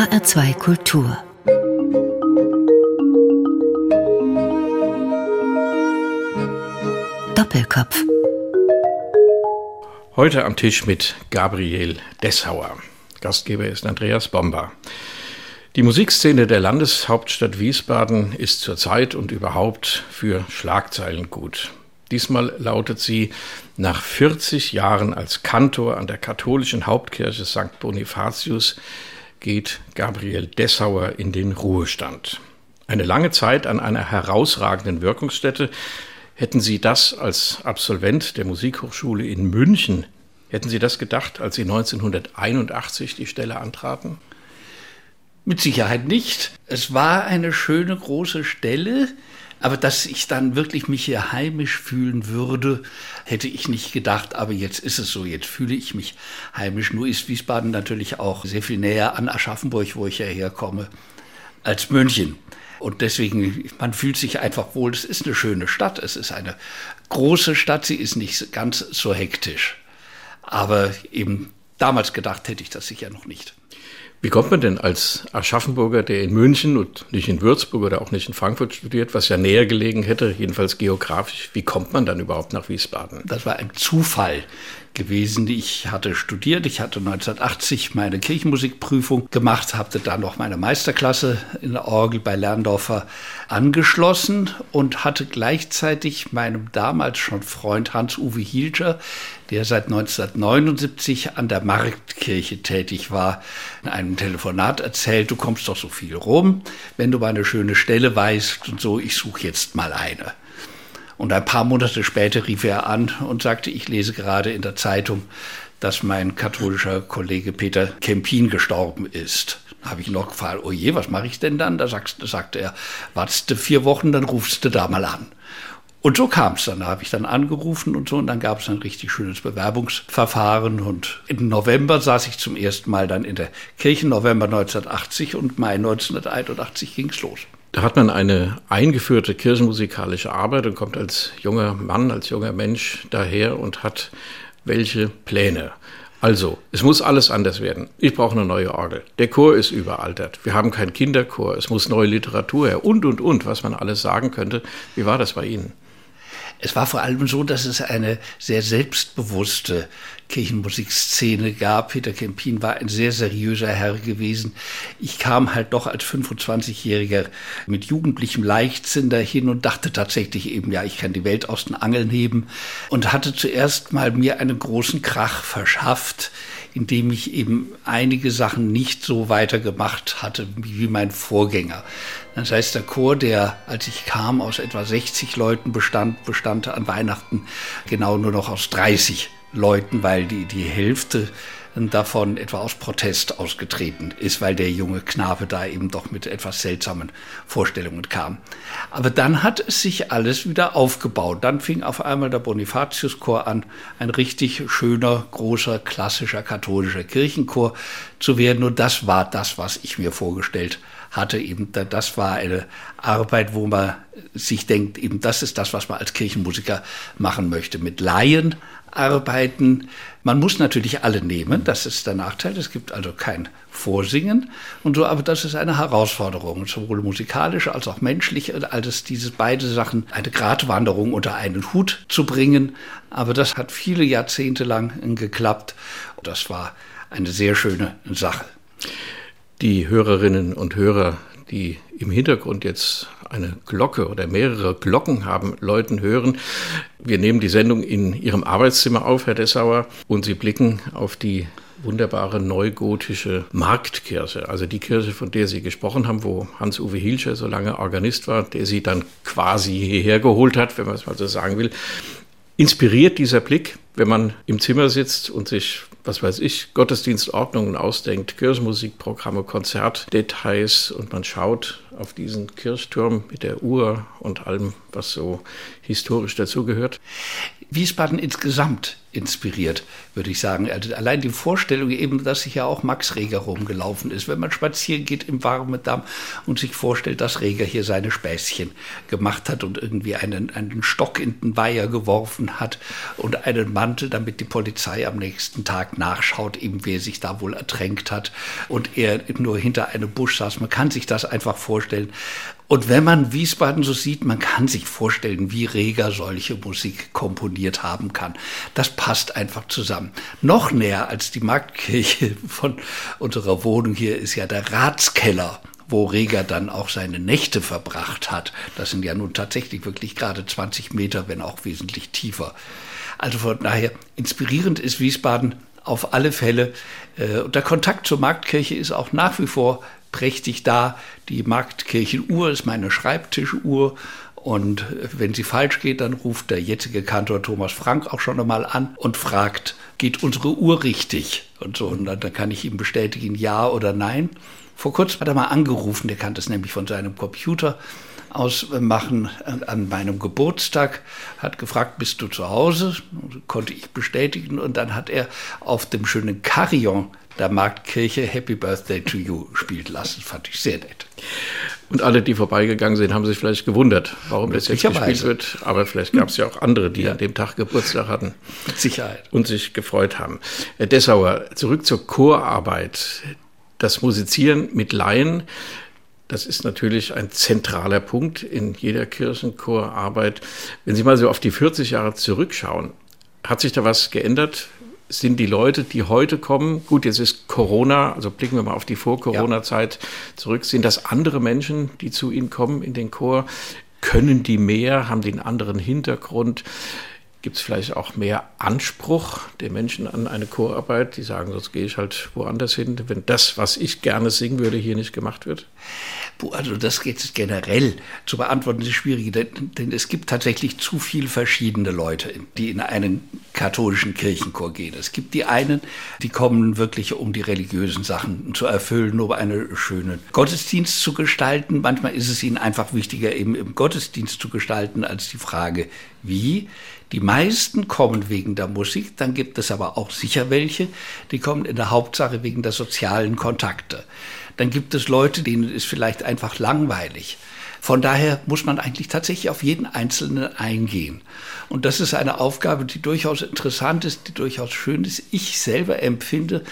HR2 Kultur Doppelkopf Heute am Tisch mit Gabriel Dessauer. Gastgeber ist Andreas Bomber. Die Musikszene der Landeshauptstadt Wiesbaden ist zurzeit und überhaupt für Schlagzeilen gut. Diesmal lautet sie, nach 40 Jahren als Kantor an der katholischen Hauptkirche St. Bonifatius geht Gabriel Dessauer in den Ruhestand. Eine lange Zeit an einer herausragenden Wirkungsstätte. Hätten Sie das als Absolvent der Musikhochschule in München, hätten Sie das gedacht, als Sie 1981 die Stelle antraten? Mit Sicherheit nicht. Es war eine schöne große Stelle, aber dass ich dann wirklich mich hier heimisch fühlen würde, hätte ich nicht gedacht. Aber jetzt ist es so, jetzt fühle ich mich heimisch. Nur ist Wiesbaden natürlich auch sehr viel näher an Aschaffenburg, wo ich ja herkomme, als München. Und deswegen, man fühlt sich einfach wohl. Es ist eine schöne Stadt. Es ist eine große Stadt. Sie ist nicht ganz so hektisch. Aber eben damals gedacht hätte ich das sicher noch nicht. Wie kommt man denn als Aschaffenburger, der in München und nicht in Würzburg oder auch nicht in Frankfurt studiert, was ja näher gelegen hätte, jedenfalls geografisch, wie kommt man dann überhaupt nach Wiesbaden? Das war ein Zufall gewesen. Ich hatte studiert, ich hatte 1980 meine Kirchenmusikprüfung gemacht, hatte dann noch meine Meisterklasse in der Orgel bei Lerndorfer angeschlossen und hatte gleichzeitig meinem damals schon Freund Hans-Uwe Hielscher, der seit 1979 an der Marktkirche tätig war, in einem Telefonat erzählt, du kommst doch so viel rum, wenn du mal eine schöne Stelle weißt und so, ich suche jetzt mal eine. Und ein paar Monate später rief er an und sagte, ich lese gerade in der Zeitung, dass mein katholischer Kollege Peter Kempin gestorben ist. Da habe ich noch gefragt, oh je, was mache ich denn dann? Da sagte, sagte er, wartest du vier Wochen, dann rufst du da mal an. Und so kam es dann. Da habe ich dann angerufen und so und dann gab es ein richtig schönes Bewerbungsverfahren. Und im November saß ich zum ersten Mal dann in der Kirche, November 1980 und Mai 1981 ging es los. Da hat man eine eingeführte kirchenmusikalische Arbeit und kommt als junger Mann, als junger Mensch daher und hat welche Pläne. Also, es muss alles anders werden. Ich brauche eine neue Orgel. Der Chor ist überaltert. Wir haben keinen Kinderchor. Es muss neue Literatur her und, und, und, was man alles sagen könnte. Wie war das bei Ihnen? Es war vor allem so, dass es eine sehr selbstbewusste Kirchenmusikszene gab. Peter Kempin war ein sehr seriöser Herr gewesen. Ich kam halt doch als 25-Jähriger mit jugendlichem Leichtsinn dahin und dachte tatsächlich eben, ja, ich kann die Welt aus den Angeln heben und hatte zuerst mal mir einen großen Krach verschafft, indem ich eben einige Sachen nicht so weitergemacht hatte wie mein Vorgänger. Das heißt, der Chor, der, als ich kam, aus etwa 60 Leuten bestand, bestand an Weihnachten genau nur noch aus 30 Leuten, weil die, die Hälfte davon etwa aus Protest ausgetreten ist, weil der junge Knabe da eben doch mit etwas seltsamen Vorstellungen kam. Aber dann hat es sich alles wieder aufgebaut. Dann fing auf einmal der Bonifatiuschor an, ein richtig schöner, großer, klassischer katholischer Kirchenchor zu werden. Und das war das, was ich mir vorgestellt hatte. Eben, das war eine Arbeit, wo man sich denkt, eben das ist das, was man als Kirchenmusiker machen möchte. Mit Laien arbeiten. Man muss natürlich alle nehmen, das ist der Nachteil. Es gibt also kein Vorsingen und so, aber das ist eine Herausforderung, sowohl musikalisch als auch menschlich, als diese beide Sachen, eine Gratwanderung unter einen Hut zu bringen. Aber das hat viele Jahrzehnte lang geklappt. Und das war eine sehr schöne Sache. Die Hörerinnen und Hörer, die im Hintergrund jetzt eine Glocke oder mehrere Glocken haben Leuten hören. Wir nehmen die Sendung in Ihrem Arbeitszimmer auf, Herr Dessauer, und Sie blicken auf die wunderbare neugotische Marktkirche, also die Kirche, von der Sie gesprochen haben, wo Hans-Uwe Hilscher so lange Organist war, der Sie dann quasi hierher geholt hat, wenn man es mal so sagen will. Inspiriert dieser Blick, wenn man im Zimmer sitzt und sich, was weiß ich, Gottesdienstordnungen ausdenkt, Kirchenmusikprogramme, Konzertdetails und man schaut auf diesen Kirchturm mit der Uhr und allem, was so historisch dazugehört? Wiesbaden insgesamt inspiriert, würde ich sagen. Also allein die Vorstellung eben, dass sich ja auch Max Reger rumgelaufen ist. Wenn man spazieren geht im warmen Damm und sich vorstellt, dass Reger hier seine Späßchen gemacht hat und irgendwie einen, einen Stock in den Weiher geworfen hat und einen Mantel, damit die Polizei am nächsten Tag nachschaut, eben wer sich da wohl ertränkt hat und er nur hinter einem Busch saß. Man kann sich das einfach vorstellen. Und wenn man Wiesbaden so sieht, man kann sich vorstellen, wie Reger solche Musik komponiert haben kann. Das passt einfach zusammen. Noch näher als die Marktkirche von unserer Wohnung hier ist ja der Ratskeller wo Reger dann auch seine Nächte verbracht hat. Das sind ja nun tatsächlich wirklich gerade 20 Meter, wenn auch wesentlich tiefer. Also von daher inspirierend ist Wiesbaden auf alle Fälle. Äh, und der Kontakt zur Marktkirche ist auch nach wie vor prächtig da. Die Marktkirchenuhr ist meine Schreibtischuhr. Und wenn sie falsch geht, dann ruft der jetzige Kantor Thomas Frank auch schon einmal an und fragt, geht unsere Uhr richtig? Und so, und dann, kann ich ihm bestätigen, ja oder nein. Vor kurzem hat er mal angerufen, der kann das nämlich von seinem Computer aus machen an meinem Geburtstag, hat gefragt, bist du zu Hause? Konnte ich bestätigen und dann hat er auf dem schönen Carillon der Marktkirche Happy Birthday to You spielt lassen. Fand ich sehr nett. Und alle, die vorbeigegangen sind, haben sich vielleicht gewundert, warum das jetzt gespielt wird. Aber vielleicht gab es ja auch andere, die ja. an dem Tag Geburtstag hatten. Mit Sicherheit. Und sich gefreut haben. Herr Dessauer, zurück zur Chorarbeit. Das Musizieren mit Laien, das ist natürlich ein zentraler Punkt in jeder Kirchenchorarbeit. Wenn Sie mal so auf die 40 Jahre zurückschauen, hat sich da was geändert? Sind die Leute, die heute kommen, gut, jetzt ist Corona, also blicken wir mal auf die Vor-Corona-Zeit zurück, sind das andere Menschen, die zu Ihnen kommen in den Chor? Können die mehr? Haben die einen anderen Hintergrund? Gibt es vielleicht auch mehr Anspruch der Menschen an eine Chorarbeit, die sagen, sonst gehe ich halt woanders hin, wenn das, was ich gerne singen würde, hier nicht gemacht wird? Also das geht generell zu beantworten, ist schwierig, denn, denn, es gibt tatsächlich zu viele verschiedene Leute, die in einen katholischen Kirchenchor gehen. Es gibt die einen, die kommen wirklich, um die religiösen Sachen zu erfüllen, um einen schönen Gottesdienst zu gestalten. Manchmal ist es ihnen einfach wichtiger, eben im Gottesdienst zu gestalten, als die Frage, wie. Die meisten kommen wegen der Musik, dann gibt es aber auch sicher welche, die kommen in der Hauptsache wegen der sozialen Kontakte. Dann gibt es Leute, denen ist vielleicht einfach langweilig. Von daher muss man eigentlich tatsächlich auf jeden Einzelnen eingehen. Und das ist eine Aufgabe, die durchaus interessant ist, die durchaus schön ist. Ich selber empfinde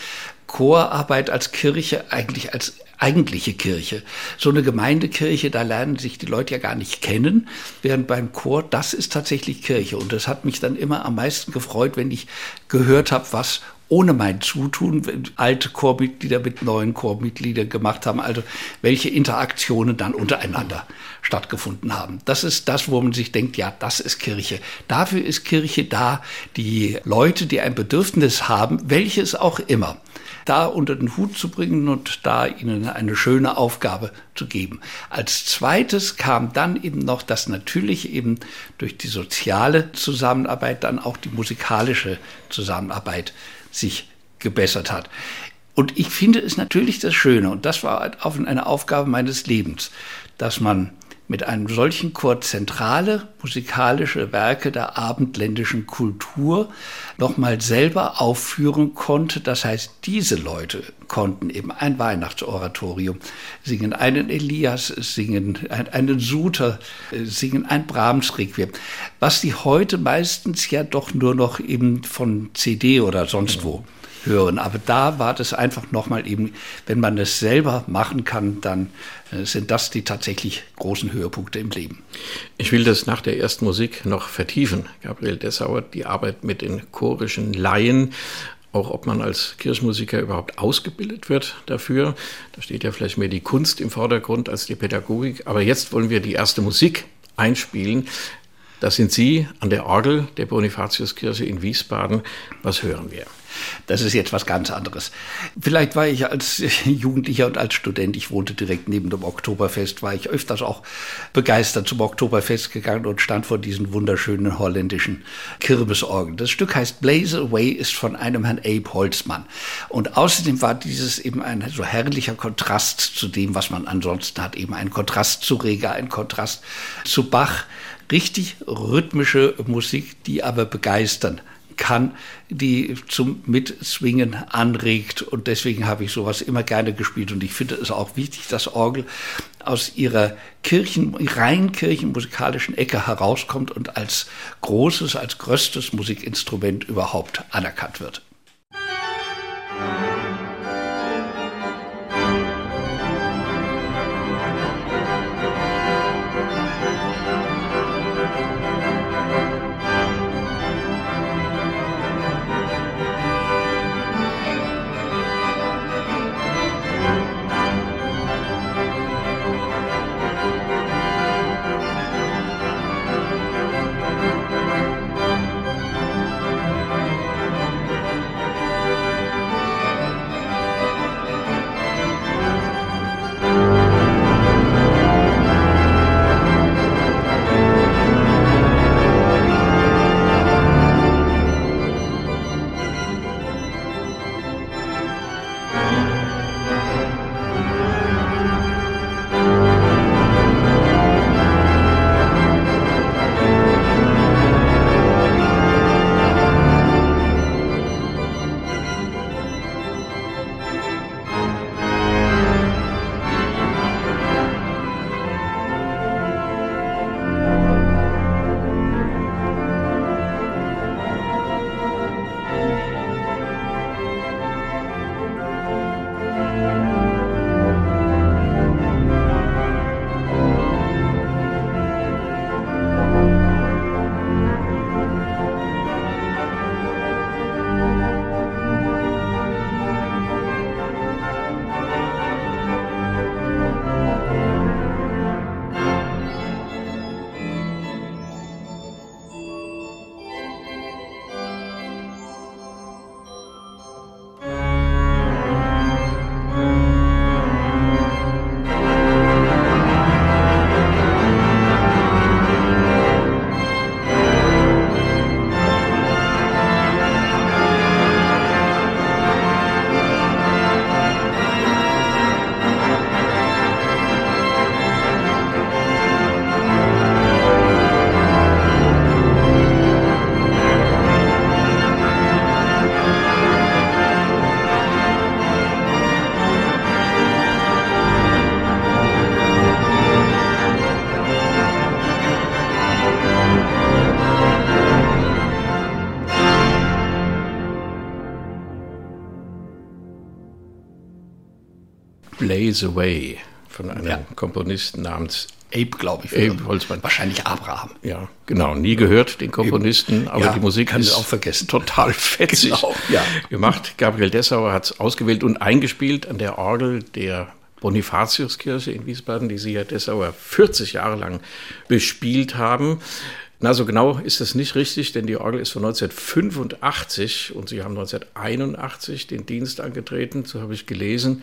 Chorarbeit als Kirche eigentlich als eigentliche Kirche. So eine Gemeindekirche, da lernen sich die Leute ja gar nicht kennen, während beim Chor, das ist tatsächlich Kirche. Und das hat mich dann immer am meisten gefreut, wenn ich gehört habe, was ohne mein Zutun alte Chormitglieder mit neuen Chormitgliedern gemacht haben, also welche Interaktionen dann untereinander stattgefunden haben. Das ist das, wo man sich denkt, ja, das ist Kirche. Dafür ist Kirche da, die Leute, die ein Bedürfnis haben, welches auch immer, da unter den Hut zu bringen und da ihnen eine schöne Aufgabe zu geben. Als zweites kam dann eben noch, dass natürlich eben durch die soziale Zusammenarbeit dann auch die musikalische Zusammenarbeit sich gebessert hat. Und ich finde es natürlich das Schöne, und das war eine Aufgabe meines Lebens, dass man mit einem solchen Chor zentrale musikalische Werke der abendländischen Kultur nochmal selber aufführen konnte. Das heißt, diese Leute konnten eben ein Weihnachtsoratorium singen, einen Elias singen, einen Suter singen, ein Brahms-Requiem, was die heute meistens ja doch nur noch eben von CD oder sonst wo hören. Aber da war das einfach nochmal eben, wenn man es selber machen kann, dann äh, sind das die tatsächlich großen Höhepunkte im Leben. Ich will das nach der ersten Musik noch vertiefen. Gabriel Dessauer, die Arbeit mit den chorischen Laien, auch ob man als Kirchenmusiker überhaupt ausgebildet wird dafür. Da steht ja vielleicht mehr die Kunst im Vordergrund als die Pädagogik. Aber jetzt wollen wir die erste Musik einspielen. Das sind Sie an der Orgel der Bonifatiuskirche in Wiesbaden. Was hören wir? Das ist jetzt was ganz anderes. Vielleicht war ich als Jugendlicher und als Student, ich wohnte direkt neben dem Oktoberfest, war ich öfters auch begeistert zum Oktoberfest gegangen und stand vor diesen wunderschönen holländischen Kirmesorgeln. Das Stück heißt Blaze Away, ist von einem Herrn Abe Holzmann. Und außerdem war dieses eben ein so herrlicher Kontrast zu dem, was man ansonsten hat, eben ein Kontrast zu Reger, ein Kontrast zu Bach. Richtig rhythmische Musik, die aber begeistern kann, die zum Mitzwingen anregt. Und deswegen habe ich sowas immer gerne gespielt. Und ich finde es auch wichtig, dass Orgel aus ihrer Kirchen, rein kirchenmusikalischen Ecke herauskommt und als großes, als größtes Musikinstrument überhaupt anerkannt wird. Blaze Away von einem ja. Komponisten namens Abe, glaube ich. Abe Holzmann. Wahrscheinlich Abraham. Ja, genau. Nie gehört, den Komponisten, aber ja, die Musik kann ist auch vergessen. total fetzig genau, ja. gemacht. Gabriel Dessauer hat es ausgewählt und eingespielt an der Orgel der Bonifatiuskirche in Wiesbaden, die Sie, Herr Dessauer, 40 Jahre lang bespielt haben. Na, so genau ist das nicht richtig, denn die Orgel ist von 1985 und Sie haben 1981 den Dienst angetreten, so habe ich gelesen.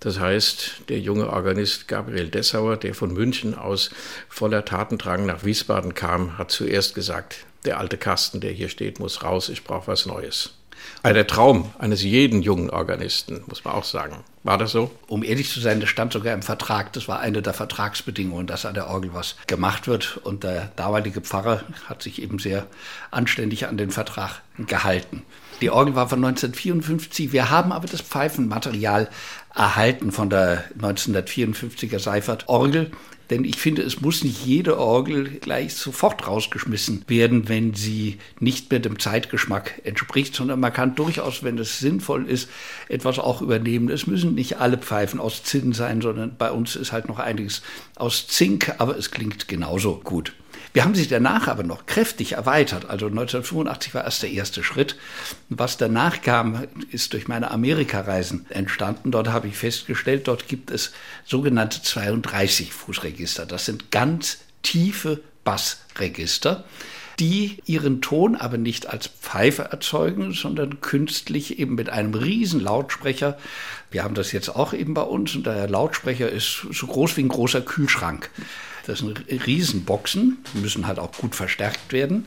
Das heißt, der junge Organist Gabriel Dessauer, der von München aus voller Tatendrang nach Wiesbaden kam, hat zuerst gesagt, der alte Kasten, der hier steht, muss raus, ich brauche was Neues. Also der Traum eines jeden jungen Organisten, muss man auch sagen. War das so? Um ehrlich zu sein, das stand sogar im Vertrag. Das war eine der Vertragsbedingungen, dass an der Orgel was gemacht wird. Und der damalige Pfarrer hat sich eben sehr anständig an den Vertrag gehalten. Die Orgel war von 1954. Wir haben aber das Pfeifenmaterial erhalten von der 1954er Seifert-Orgel. Denn ich finde, es muss nicht jede Orgel gleich sofort rausgeschmissen werden, wenn sie nicht mehr dem Zeitgeschmack entspricht, sondern man kann durchaus, wenn es sinnvoll ist, etwas auch übernehmen. Es müssen nicht alle Pfeifen aus Zinn sein, sondern bei uns ist halt noch einiges aus Zink, aber es klingt genauso gut. Wir haben sie danach aber noch kräftig erweitert. Also 1985 war erst der erste Schritt. Was danach kam, ist durch meine Amerikareisen entstanden. Dort habe ich festgestellt, dort gibt es sogenannte 32 Fußregister. Das sind ganz tiefe Bassregister die ihren Ton aber nicht als Pfeife erzeugen, sondern künstlich eben mit einem riesen Lautsprecher. Wir haben das jetzt auch eben bei uns und der Lautsprecher ist so groß wie ein großer Kühlschrank. Das sind Riesenboxen, müssen halt auch gut verstärkt werden.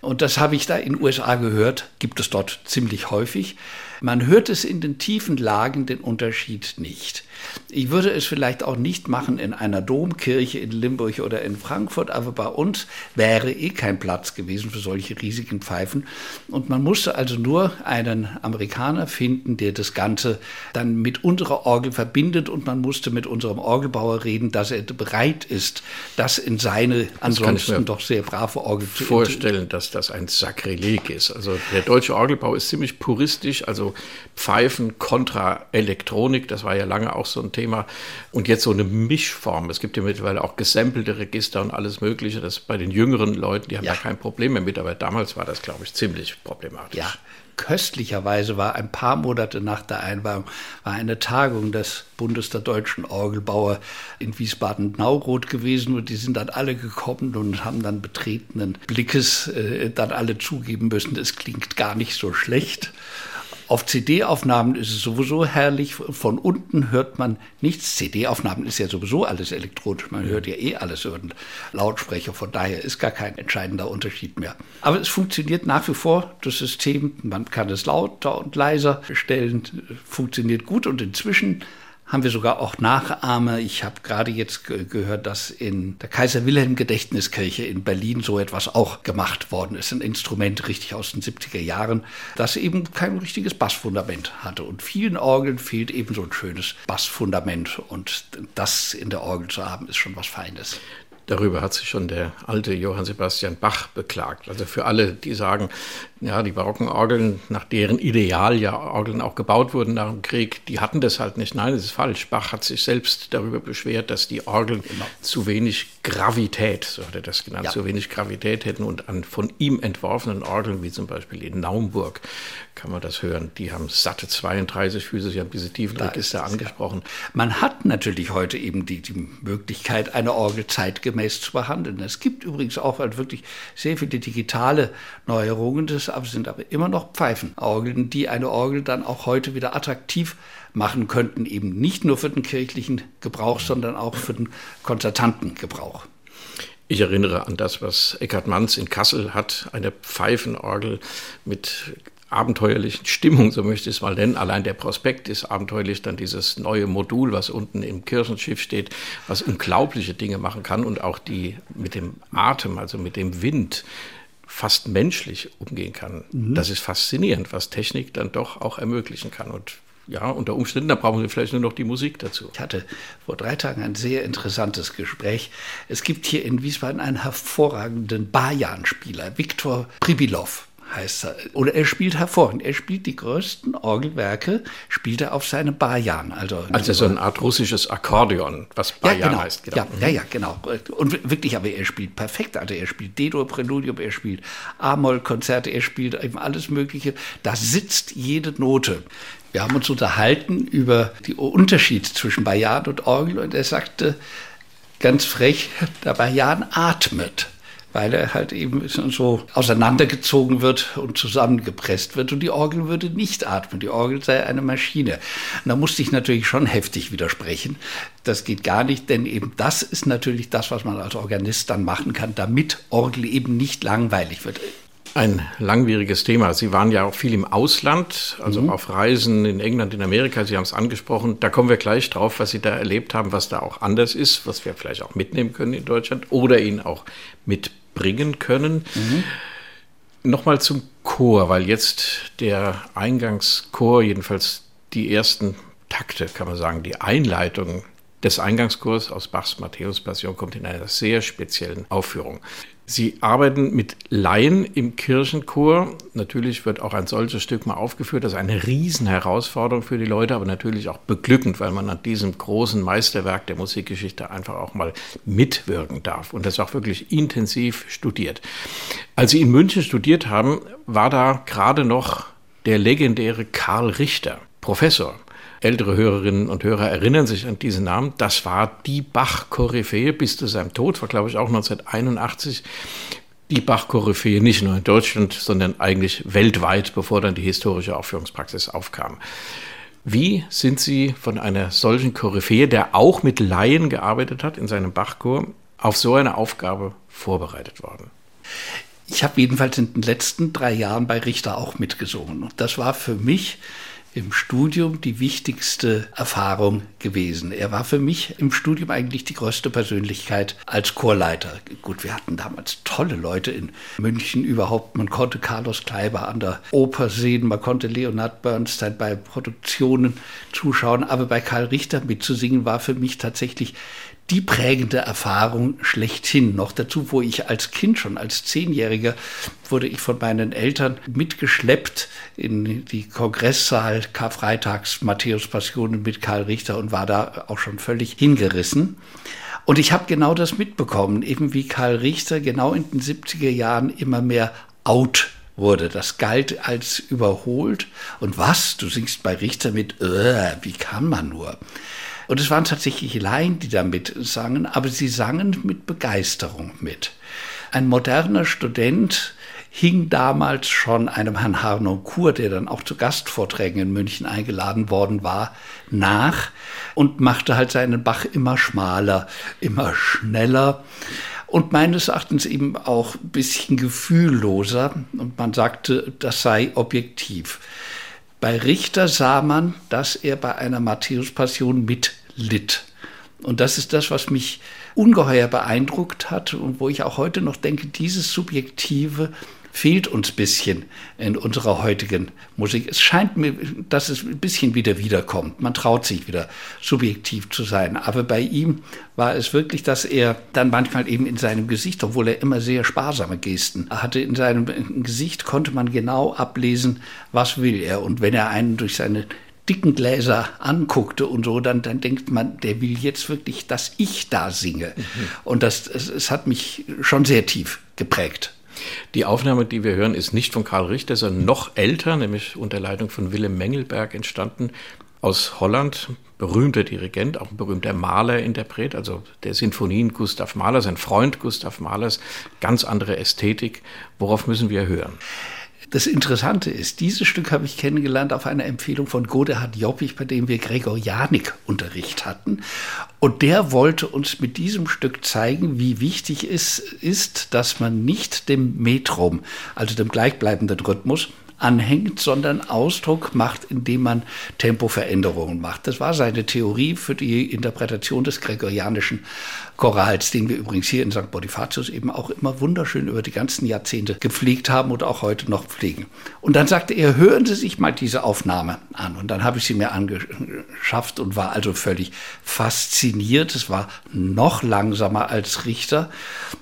Und das habe ich da in den USA gehört, gibt es dort ziemlich häufig. Man hört es in den tiefen Lagen den Unterschied nicht. Ich würde es vielleicht auch nicht machen in einer Domkirche in Limburg oder in Frankfurt, aber bei uns wäre eh kein Platz gewesen für solche riesigen Pfeifen. Und man musste also nur einen Amerikaner finden, der das Ganze dann mit unserer Orgel verbindet und man musste mit unserem Orgelbauer reden, dass er bereit ist, das in seine ansonsten doch sehr brave Orgel zu vorstellen, dass das ein Sakrileg ist. Also der deutsche Orgelbau ist ziemlich puristisch, also Pfeifen kontra Elektronik, das war ja lange auch so ein Thema. Und jetzt so eine Mischform. Es gibt ja mittlerweile auch gesampelte Register und alles Mögliche. Das bei den jüngeren Leuten, die haben ja. da kein Problem mehr mit, aber damals war das, glaube ich, ziemlich problematisch. Ja, köstlicherweise war ein paar Monate nach der Einweihung war eine Tagung des Bundes der deutschen Orgelbauer in Wiesbaden-Nauroth gewesen und die sind dann alle gekommen und haben dann betretenen Blickes äh, dann alle zugeben müssen, es klingt gar nicht so schlecht. Auf CD-Aufnahmen ist es sowieso herrlich. Von unten hört man nichts. CD-Aufnahmen ist ja sowieso alles elektronisch. Man hört ja eh alles über den Lautsprecher. Von daher ist gar kein entscheidender Unterschied mehr. Aber es funktioniert nach wie vor, das System. Man kann es lauter und leiser stellen. Funktioniert gut. Und inzwischen haben wir sogar auch Nachahmer. Ich habe gerade jetzt ge gehört, dass in der Kaiser Wilhelm Gedächtniskirche in Berlin so etwas auch gemacht worden ist. Ein Instrument richtig aus den 70er Jahren, das eben kein richtiges Bassfundament hatte. Und vielen Orgeln fehlt eben so ein schönes Bassfundament. Und das in der Orgel zu haben, ist schon was Feines. Darüber hat sich schon der alte Johann Sebastian Bach beklagt. Also für alle, die sagen, ja, die barocken Orgeln, nach deren Ideal ja Orgeln auch gebaut wurden nach dem Krieg, die hatten das halt nicht. Nein, das ist falsch. Bach hat sich selbst darüber beschwert, dass die Orgeln genau. zu wenig Gravität, so hat er das genannt, ja. zu wenig Gravität hätten und an von ihm entworfenen Orgeln, wie zum Beispiel in Naumburg, kann man das hören. Die haben satte 32 Füße, Sie haben diese tiefen Register angesprochen. Man hat natürlich heute eben die, die Möglichkeit, eine Orgel zeitgemäß zu behandeln. Es gibt übrigens auch halt wirklich sehr viele digitale Neuerungen des sind aber immer noch Pfeifenorgeln, die eine Orgel dann auch heute wieder attraktiv machen könnten, eben nicht nur für den kirchlichen Gebrauch, sondern auch für den Konzertantengebrauch. Ich erinnere an das, was Eckhard Manns in Kassel hat, eine Pfeifenorgel mit abenteuerlichen Stimmung, so möchte ich es mal nennen. Allein der Prospekt ist abenteuerlich, dann dieses neue Modul, was unten im Kirchenschiff steht, was unglaubliche Dinge machen kann und auch die mit dem Atem, also mit dem Wind, fast menschlich umgehen kann. Mhm. Das ist faszinierend, was Technik dann doch auch ermöglichen kann. Und ja, unter Umständen, da brauchen Sie vielleicht nur noch die Musik dazu. Ich hatte vor drei Tagen ein sehr interessantes Gespräch. Es gibt hier in Wiesbaden einen hervorragenden Bajan-Spieler, Viktor Pribilov heißt er. Oder er spielt hervorragend. Er spielt die größten Orgelwerke, spielt er auf seine Bajan. Also, also so eine Art russisches Akkordeon, was Bajan ja, genau. heißt. Genau. Ja, ja, ja, genau. Und wirklich, aber er spielt perfekt. Also er spielt D-Dur Präludium, er spielt A-Moll-Konzerte, er spielt eben alles Mögliche. Da sitzt jede Note. Wir haben uns unterhalten über den Unterschied zwischen Bajan und Orgel und er sagte ganz frech, der Bajan atmet weil er halt eben so auseinandergezogen wird und zusammengepresst wird und die Orgel würde nicht atmen. Die Orgel sei eine Maschine. Und da musste ich natürlich schon heftig widersprechen. Das geht gar nicht, denn eben das ist natürlich das, was man als Organist dann machen kann, damit Orgel eben nicht langweilig wird. Ein langwieriges Thema. Sie waren ja auch viel im Ausland, also mhm. auf Reisen in England, in Amerika. Sie haben es angesprochen. Da kommen wir gleich drauf, was Sie da erlebt haben, was da auch anders ist, was wir vielleicht auch mitnehmen können in Deutschland oder Ihnen auch mitbringen können. Mhm. Nochmal zum Chor, weil jetzt der Eingangschor, jedenfalls die ersten Takte, kann man sagen, die Einleitung des Eingangschors aus Bachs Matthäus-Passion kommt in einer sehr speziellen Aufführung. Sie arbeiten mit Laien im Kirchenchor. Natürlich wird auch ein solches Stück mal aufgeführt. Das ist eine Riesenherausforderung für die Leute, aber natürlich auch beglückend, weil man an diesem großen Meisterwerk der Musikgeschichte einfach auch mal mitwirken darf und das auch wirklich intensiv studiert. Als Sie in München studiert haben, war da gerade noch der legendäre Karl Richter, Professor ältere Hörerinnen und Hörer erinnern sich an diesen Namen. Das war die Bach-Koryphäe bis zu seinem Tod, war glaube ich auch 1981 die Bach-Koryphäe nicht nur in Deutschland, sondern eigentlich weltweit, bevor dann die historische Aufführungspraxis aufkam. Wie sind Sie von einer solchen Koryphäe, der auch mit Laien gearbeitet hat in seinem Bachchor, auf so eine Aufgabe vorbereitet worden? Ich habe jedenfalls in den letzten drei Jahren bei Richter auch mitgesungen. Und das war für mich im Studium die wichtigste Erfahrung gewesen. Er war für mich im Studium eigentlich die größte Persönlichkeit als Chorleiter. Gut, wir hatten damals tolle Leute in München überhaupt. Man konnte Carlos Kleiber an der Oper sehen, man konnte Leonard Bernstein bei Produktionen zuschauen, aber bei Karl Richter mitzusingen war für mich tatsächlich die prägende Erfahrung schlechthin. Noch dazu, wo ich als Kind schon, als Zehnjähriger, wurde ich von meinen Eltern mitgeschleppt in die Kongresssaal Karfreitags Matthäus Passionen mit Karl Richter und war da auch schon völlig hingerissen. Und ich habe genau das mitbekommen, eben wie Karl Richter genau in den 70er Jahren immer mehr out wurde. Das galt als überholt. Und was? Du singst bei Richter mit, äh, wie kann man nur? Und es waren tatsächlich Laien, die da mitsangen, aber sie sangen mit Begeisterung mit. Ein moderner Student hing damals schon einem Herrn Harnoncourt, der dann auch zu Gastvorträgen in München eingeladen worden war, nach und machte halt seinen Bach immer schmaler, immer schneller und meines Erachtens eben auch ein bisschen gefühlloser. Und man sagte, das sei objektiv. Bei Richter sah man, dass er bei einer Matthäus-Passion mitlitt. Und das ist das, was mich ungeheuer beeindruckt hat und wo ich auch heute noch denke, dieses Subjektive fehlt uns ein bisschen in unserer heutigen Musik. Es scheint mir, dass es ein bisschen wieder wiederkommt. Man traut sich wieder subjektiv zu sein. Aber bei ihm war es wirklich, dass er dann manchmal eben in seinem Gesicht, obwohl er immer sehr sparsame Gesten hatte, in seinem Gesicht konnte man genau ablesen, was will er. Und wenn er einen durch seine dicken Gläser anguckte und so, dann, dann denkt man, der will jetzt wirklich, dass ich da singe. Mhm. Und das, es, es hat mich schon sehr tief geprägt. Die Aufnahme, die wir hören, ist nicht von Karl Richter, sondern noch älter, nämlich unter Leitung von Willem Mengelberg entstanden aus Holland. Berühmter Dirigent, auch ein berühmter Maler, Interpret, also der Sinfonien Gustav Mahler, sein Freund Gustav Mahlers, ganz andere Ästhetik. Worauf müssen wir hören? Das Interessante ist, dieses Stück habe ich kennengelernt auf einer Empfehlung von Godehard Joppich, bei dem wir Gregorianik-Unterricht hatten. Und der wollte uns mit diesem Stück zeigen, wie wichtig es ist, dass man nicht dem Metrum, also dem gleichbleibenden Rhythmus, anhängt, sondern Ausdruck macht, indem man Tempoveränderungen macht. Das war seine Theorie für die Interpretation des gregorianischen Chorals, den wir übrigens hier in St. Bonifatius eben auch immer wunderschön über die ganzen Jahrzehnte gepflegt haben und auch heute noch pflegen. Und dann sagte er, hören Sie sich mal diese Aufnahme an. Und dann habe ich sie mir angeschafft und war also völlig fasziniert. Es war noch langsamer als Richter.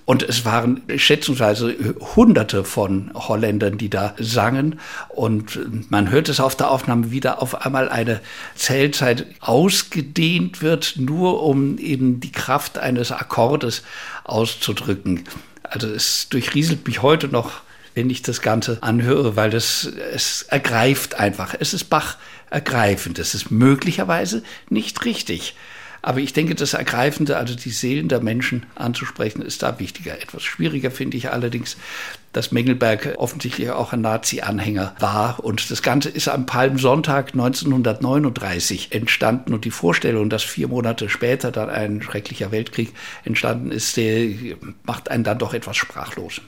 Und es waren schätzungsweise Hunderte von Holländern, die da sangen. Und man hört es auf der Aufnahme wieder auf einmal eine Zählzeit ausgedehnt wird, nur um eben die Kraft eines eines Akkordes auszudrücken. Also es durchrieselt mich heute noch, wenn ich das Ganze anhöre, weil das, es ergreift einfach. Es ist Bach ergreifend. Es ist möglicherweise nicht richtig. Aber ich denke, das Ergreifende, also die Seelen der Menschen anzusprechen, ist da wichtiger. Etwas schwieriger finde ich allerdings, dass Mengelberg offensichtlich auch ein Nazi-Anhänger war. Und das Ganze ist am Palmsonntag 1939 entstanden. Und die Vorstellung, dass vier Monate später dann ein schrecklicher Weltkrieg entstanden ist, macht einen dann doch etwas sprachlos.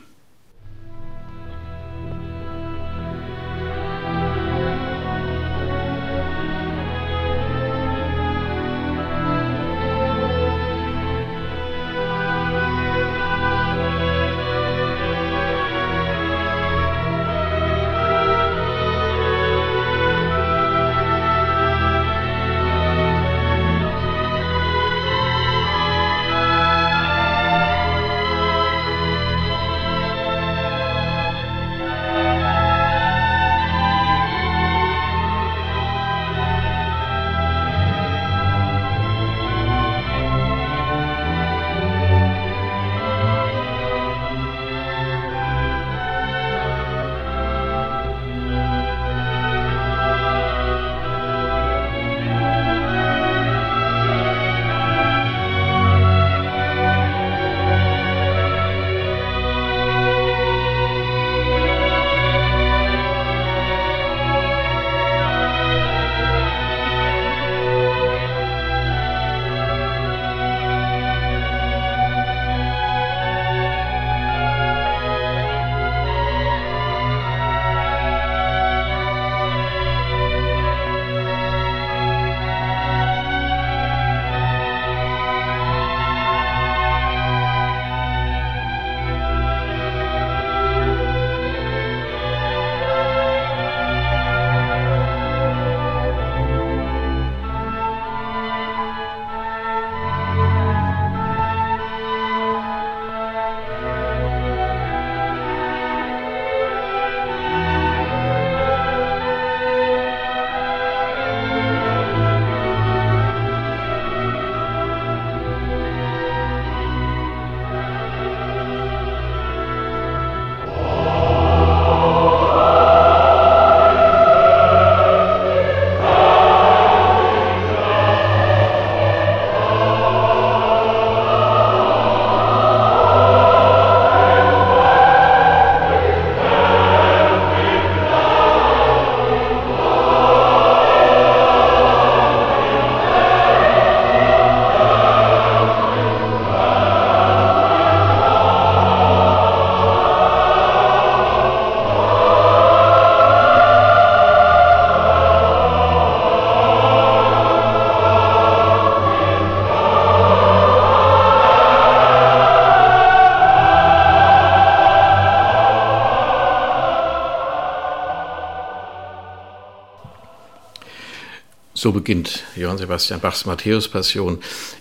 So beginnt Johann Sebastian Bachs Matthäus-Passion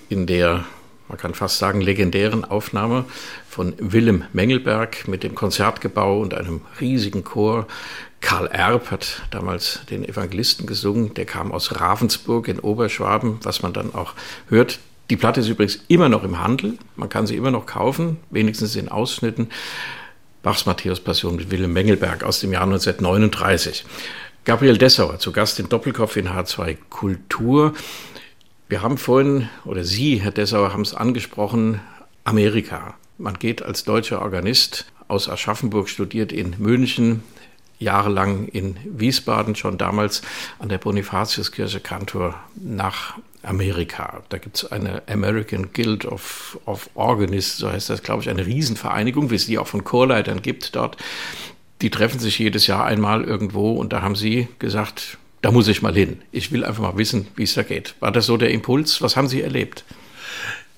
in der, man kann fast sagen, legendären Aufnahme von Willem Mengelberg mit dem Konzertgebau und einem riesigen Chor. Karl Erb hat damals den Evangelisten gesungen, der kam aus Ravensburg in Oberschwaben, was man dann auch hört. Die Platte ist übrigens immer noch im Handel, man kann sie immer noch kaufen, wenigstens in Ausschnitten. Bachs Matthäus-Passion mit Willem Mengelberg aus dem Jahr 1939. Gabriel Dessauer, zu Gast in Doppelkopf in H2 Kultur. Wir haben vorhin, oder Sie, Herr Dessauer, haben es angesprochen, Amerika. Man geht als deutscher Organist aus Aschaffenburg, studiert in München, jahrelang in Wiesbaden, schon damals an der Bonifatiuskirche Kantor nach Amerika. Da gibt es eine American Guild of, of Organists, so heißt das, glaube ich, eine Riesenvereinigung, wie es die auch von Chorleitern gibt dort die treffen sich jedes Jahr einmal irgendwo und da haben sie gesagt, da muss ich mal hin. Ich will einfach mal wissen, wie es da geht. War das so der Impuls? Was haben Sie erlebt?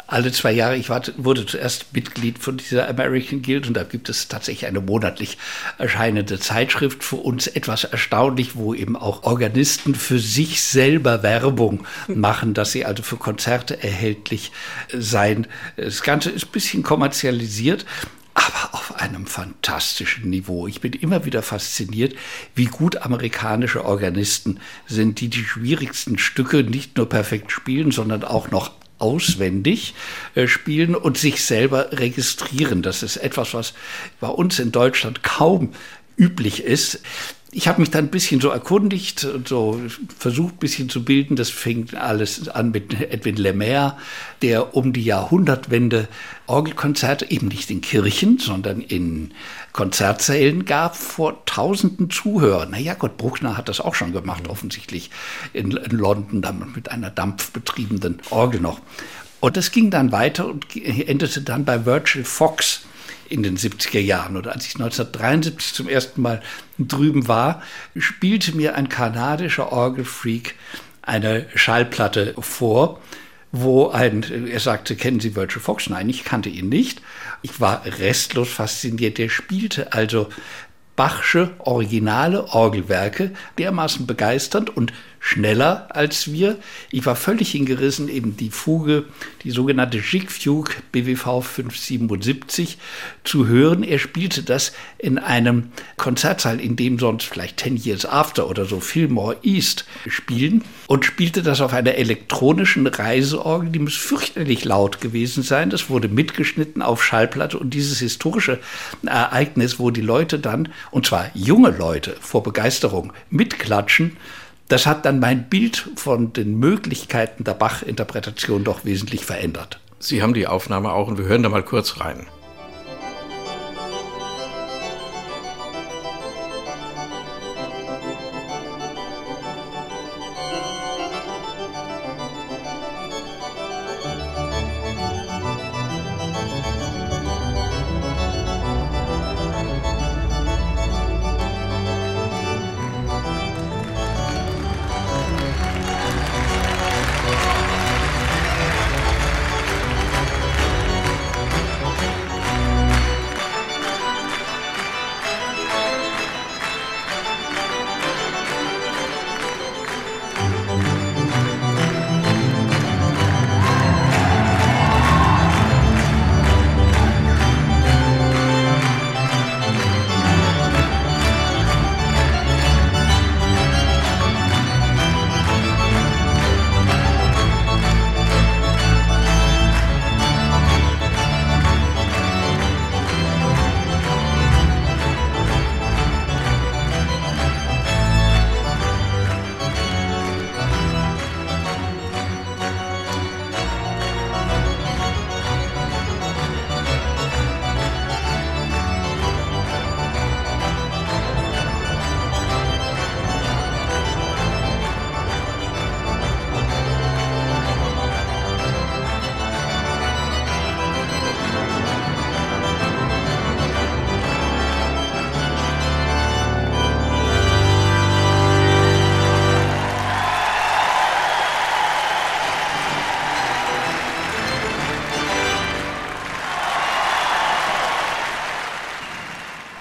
alle zwei Jahre. Ich war, wurde zuerst Mitglied von dieser American Guild und da gibt es tatsächlich eine monatlich erscheinende Zeitschrift für uns etwas erstaunlich, wo eben auch Organisten für sich selber Werbung machen, dass sie also für Konzerte erhältlich seien. Das Ganze ist ein bisschen kommerzialisiert, aber auf einem fantastischen Niveau. Ich bin immer wieder fasziniert, wie gut amerikanische Organisten sind, die die schwierigsten Stücke nicht nur perfekt spielen, sondern auch noch auswendig äh, spielen und sich selber registrieren. Das ist etwas, was bei uns in Deutschland kaum üblich ist ich habe mich dann ein bisschen so erkundigt und so versucht, ein bisschen zu bilden. Das fing alles an mit Edwin Lemaire, der um die Jahrhundertwende Orgelkonzerte eben nicht in Kirchen, sondern in Konzertsälen gab vor tausenden Zuhörern. Naja, Gott Bruckner hat das auch schon gemacht, offensichtlich in, in London, dann mit einer dampfbetriebenen Orgel noch. Und das ging dann weiter und endete dann bei Virgil Fox in den 70er Jahren oder als ich 1973 zum ersten Mal drüben war, spielte mir ein kanadischer Orgelfreak eine Schallplatte vor, wo ein, er sagte, kennen Sie Virgil Fox? Nein, ich kannte ihn nicht. Ich war restlos fasziniert. Der spielte also Bachsche originale Orgelwerke dermaßen begeisternd und schneller als wir. Ich war völlig hingerissen, eben die Fuge, die sogenannte Jig Fugue BWV 577 zu hören. Er spielte das in einem Konzertsaal, in dem sonst vielleicht Ten Years After oder so Fillmore East spielen und spielte das auf einer elektronischen Reiseorgel, die muss fürchterlich laut gewesen sein. Das wurde mitgeschnitten auf Schallplatte und dieses historische Ereignis, wo die Leute dann, und zwar junge Leute vor Begeisterung mitklatschen, das hat dann mein Bild von den Möglichkeiten der Bach-Interpretation doch wesentlich verändert. Sie haben die Aufnahme auch und wir hören da mal kurz rein.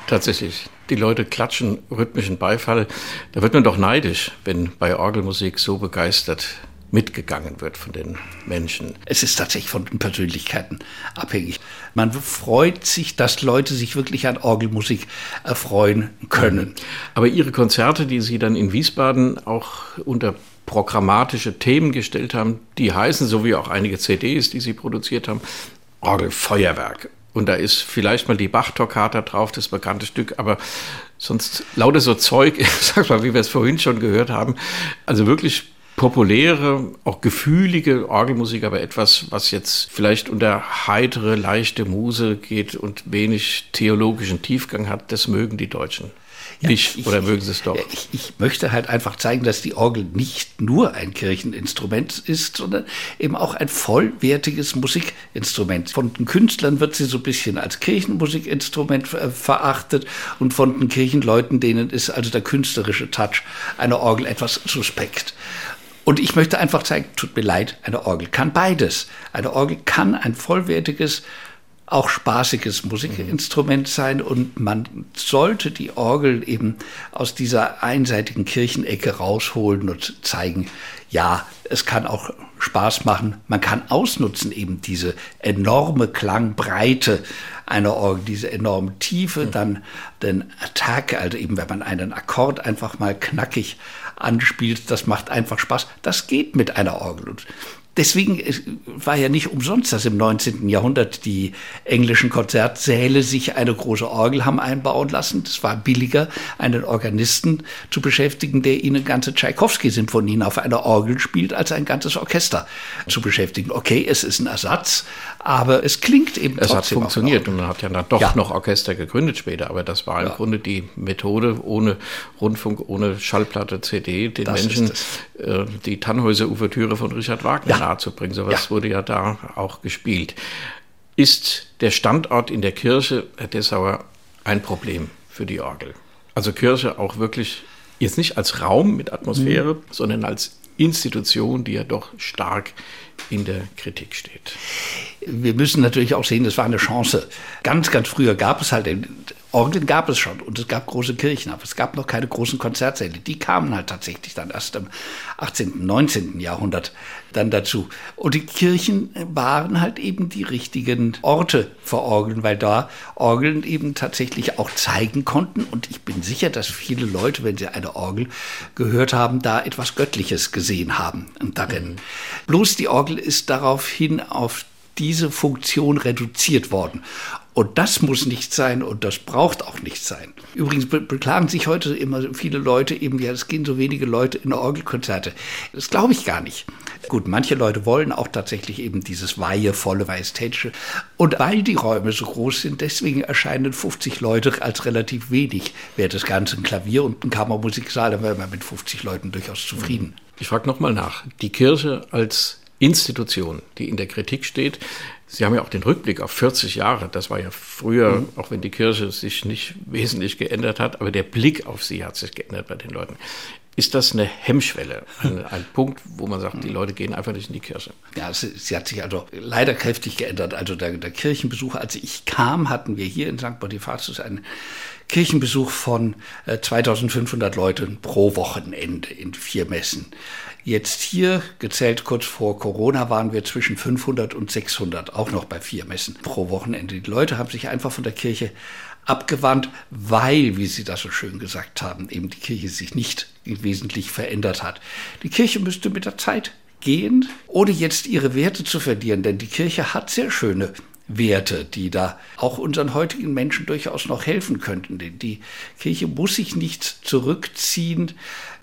Tatsächlich. die Leute klatschen rhythmischen Beifall. Da wird man doch neidisch, wenn bei Orgelmusik so begeistert mitgegangen wird von den Menschen. Es ist tatsächlich von den Persönlichkeiten abhängig. Man freut sich, dass Leute sich wirklich an Orgelmusik erfreuen können. Aber Ihre Konzerte, die Sie dann in Wiesbaden auch unter programmatische Themen gestellt haben, die heißen, so wie auch einige CDs, die Sie produziert haben, Orgelfeuerwerk. Und da ist vielleicht mal die Bach-Toccata drauf, das bekannte Stück, aber sonst lauter so Zeug, sag mal, wie wir es vorhin schon gehört haben. Also wirklich populäre, auch gefühlige Orgelmusik, aber etwas, was jetzt vielleicht unter heitere, leichte Muse geht und wenig theologischen Tiefgang hat, das mögen die Deutschen. Ja, nicht ich, oder mögen sie es doch? Ich, ich, möchte halt einfach zeigen, dass die Orgel nicht nur ein Kircheninstrument ist, sondern eben auch ein vollwertiges Musikinstrument. Von den Künstlern wird sie so ein bisschen als Kirchenmusikinstrument verachtet und von den Kirchenleuten, denen ist also der künstlerische Touch einer Orgel etwas suspekt. Und ich möchte einfach zeigen, tut mir leid, eine Orgel kann beides. Eine Orgel kann ein vollwertiges, auch spaßiges Musikinstrument sein und man sollte die Orgel eben aus dieser einseitigen Kirchenecke rausholen und zeigen, ja, es kann auch Spaß machen. Man kann ausnutzen eben diese enorme Klangbreite einer Orgel, diese enorme Tiefe, dann den Attack, also eben wenn man einen Akkord einfach mal knackig anspielt, das macht einfach Spaß. Das geht mit einer Orgel. Und Deswegen war ja nicht umsonst, dass im 19. Jahrhundert die englischen Konzertsäle sich eine große Orgel haben einbauen lassen. Es war billiger, einen Organisten zu beschäftigen, der ihnen ganze Tschaikowski-Sinfonien auf einer Orgel spielt, als ein ganzes Orchester zu beschäftigen. Okay, es ist ein Ersatz, aber es klingt eben es trotzdem. Es hat funktioniert und man hat ja dann doch ja. noch Orchester gegründet später, aber das war im ja. Grunde die Methode ohne Rundfunk, ohne Schallplatte, CD, den das Menschen äh, die Tannhäuser-Ouvertüre von Richard Wagner ja nahezubringen. Sowas ja. wurde ja da auch gespielt. Ist der Standort in der Kirche, Herr Dessauer, ein Problem für die Orgel? Also Kirche auch wirklich jetzt nicht als Raum mit Atmosphäre, mhm. sondern als Institution, die ja doch stark in der Kritik steht. Wir müssen natürlich auch sehen, das war eine Chance. Ganz, ganz früher gab es halt Orgeln gab es schon und es gab große Kirchen, aber es gab noch keine großen Konzertsäle. Die kamen halt tatsächlich dann erst im 18., 19. Jahrhundert dann dazu. Und die Kirchen waren halt eben die richtigen Orte für Orgeln, weil da Orgeln eben tatsächlich auch zeigen konnten. Und ich bin sicher, dass viele Leute, wenn sie eine Orgel gehört haben, da etwas Göttliches gesehen haben darin. Mhm. Bloß die Orgel ist daraufhin auf diese Funktion reduziert worden. Und das muss nicht sein und das braucht auch nicht sein. Übrigens be beklagen sich heute immer viele Leute eben, ja, es gehen so wenige Leute in Orgelkonzerte. Das glaube ich gar nicht. Gut, manche Leute wollen auch tatsächlich eben dieses weihevolle, majestätische. Und weil die Räume so groß sind, deswegen erscheinen 50 Leute als relativ wenig. Wäre das Ganze ein Klavier und ein Kammermusiksaal, dann wäre man mit 50 Leuten durchaus zufrieden. Ich frage nochmal nach. Die Kirche als Institution, die in der Kritik steht. Sie haben ja auch den Rückblick auf 40 Jahre. Das war ja früher, mhm. auch wenn die Kirche sich nicht wesentlich geändert hat, aber der Blick auf sie hat sich geändert bei den Leuten. Ist das eine Hemmschwelle, ein, ein Punkt, wo man sagt, die Leute gehen einfach nicht in die Kirche? Ja, sie, sie hat sich also leider kräftig geändert. Also der, der Kirchenbesuch, als ich kam, hatten wir hier in St. Bonifatius einen Kirchenbesuch von äh, 2500 Leuten pro Wochenende in vier Messen. Jetzt hier, gezählt kurz vor Corona, waren wir zwischen 500 und 600, auch noch bei vier Messen pro Wochenende. Die Leute haben sich einfach von der Kirche abgewandt, weil, wie Sie das so schön gesagt haben, eben die Kirche sich nicht wesentlich verändert hat. Die Kirche müsste mit der Zeit gehen, ohne jetzt ihre Werte zu verlieren, denn die Kirche hat sehr schöne Werte, die da auch unseren heutigen Menschen durchaus noch helfen könnten. Denn die Kirche muss sich nicht zurückziehen,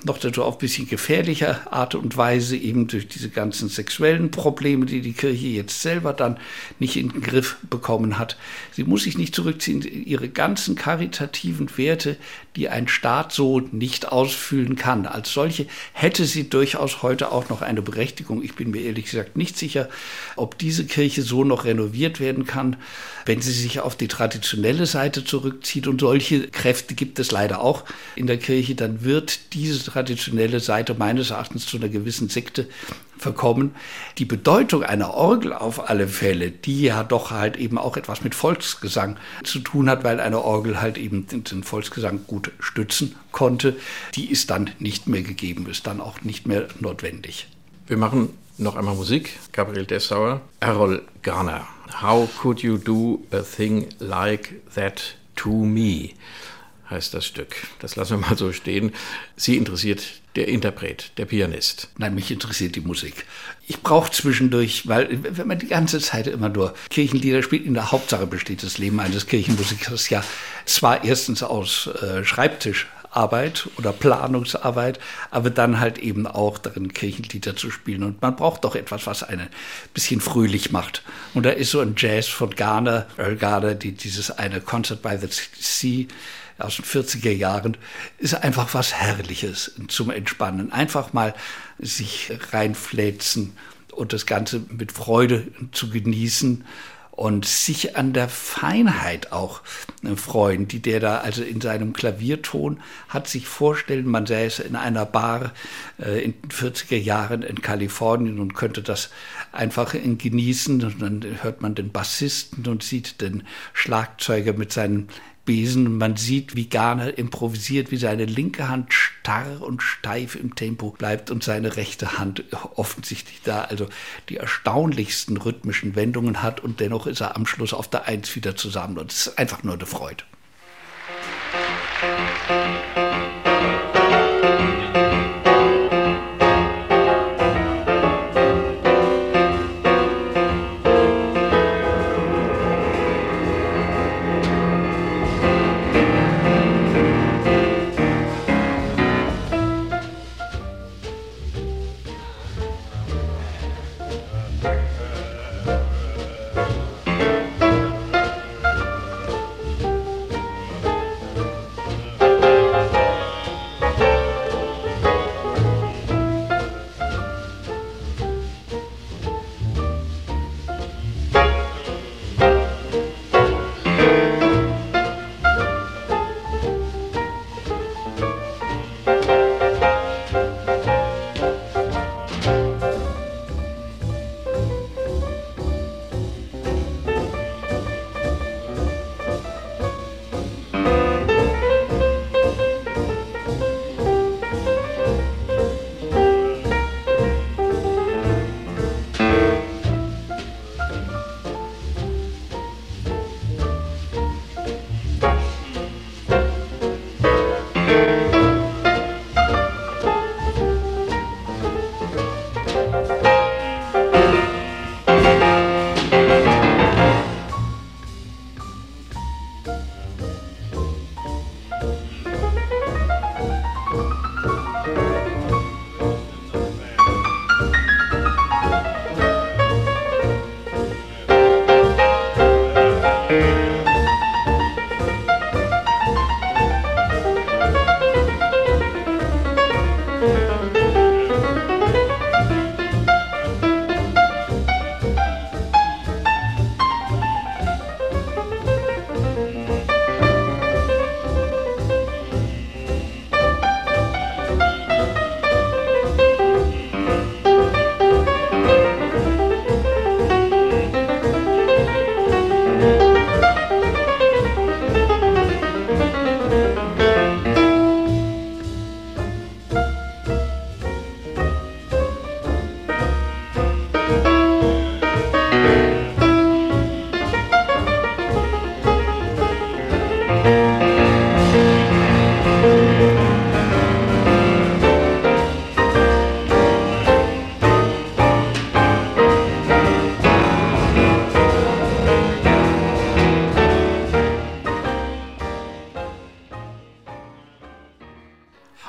noch dazu auf ein bisschen gefährlicher Art und Weise, eben durch diese ganzen sexuellen Probleme, die die Kirche jetzt selber dann nicht in den Griff bekommen hat. Sie muss sich nicht zurückziehen. Ihre ganzen karitativen Werte, die ein Staat so nicht ausfüllen kann, als solche hätte sie durchaus heute auch noch eine Berechtigung. Ich bin mir ehrlich gesagt nicht sicher, ob diese Kirche so noch renoviert werden kann, wenn sie sich auf die traditionelle Seite zurückzieht. Und solche Kräfte gibt es leider auch in der Kirche. Dann wird diese traditionelle Seite meines Erachtens zu einer gewissen Sekte verkommen. Die Bedeutung einer Orgel auf alle Fälle, die ja doch halt eben auch etwas mit Volksgesang zu tun hat, weil eine Orgel halt eben den Volksgesang gut stützen konnte, die ist dann nicht mehr gegeben, ist dann auch nicht mehr notwendig. Wir machen noch einmal Musik. Gabriel Dessauer, Errol Garner. How could you do a thing like that to me? Heißt das Stück. Das lassen wir mal so stehen. Sie interessiert der Interpret, der Pianist. Nein, mich interessiert die Musik. Ich brauche zwischendurch, weil wenn man die ganze Zeit immer nur Kirchenlieder spielt, in der Hauptsache besteht das Leben eines Kirchenmusikers ja zwar erstens aus äh, Schreibtischarbeit oder Planungsarbeit, aber dann halt eben auch darin Kirchenlieder zu spielen. Und man braucht doch etwas, was einen ein bisschen fröhlich macht. Und da ist so ein Jazz von Garner, Earl Garner, die dieses eine Concert by the Sea aus den 40er Jahren, ist einfach was Herrliches zum Entspannen. Einfach mal sich reinfläzen und das Ganze mit Freude zu genießen und sich an der Feinheit auch äh, freuen, die der da also in seinem Klavierton hat sich vorstellen, man säße in einer Bar äh, in den 40er Jahren in Kalifornien und könnte das einfach genießen und dann hört man den Bassisten und sieht den Schlagzeuger mit seinen Besen. Man sieht, wie Garner improvisiert, wie seine linke Hand starr und steif im Tempo bleibt und seine rechte Hand offensichtlich da also die erstaunlichsten rhythmischen Wendungen hat. Und dennoch ist er am Schluss auf der Eins wieder zusammen. Und es ist einfach nur eine Freude.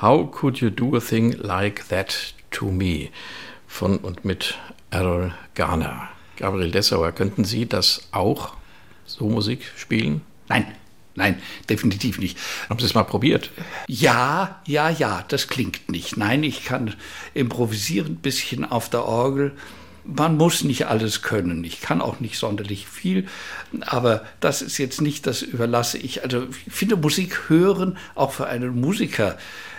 How Could You Do a Thing Like That to Me von und mit Errol Garner. Gabriel Dessauer, könnten Sie das auch so Musik spielen? Nein, nein, definitiv nicht. Haben Sie es mal probiert? Ja, ja, ja, das klingt nicht. Nein, ich kann improvisieren ein bisschen auf der Orgel, Man muss nicht alles können. Ich kann auch nicht sonderlich viel, aber das ist jetzt nicht, das überlasse ich. Also ich finde Musik hören auch für einen Musiker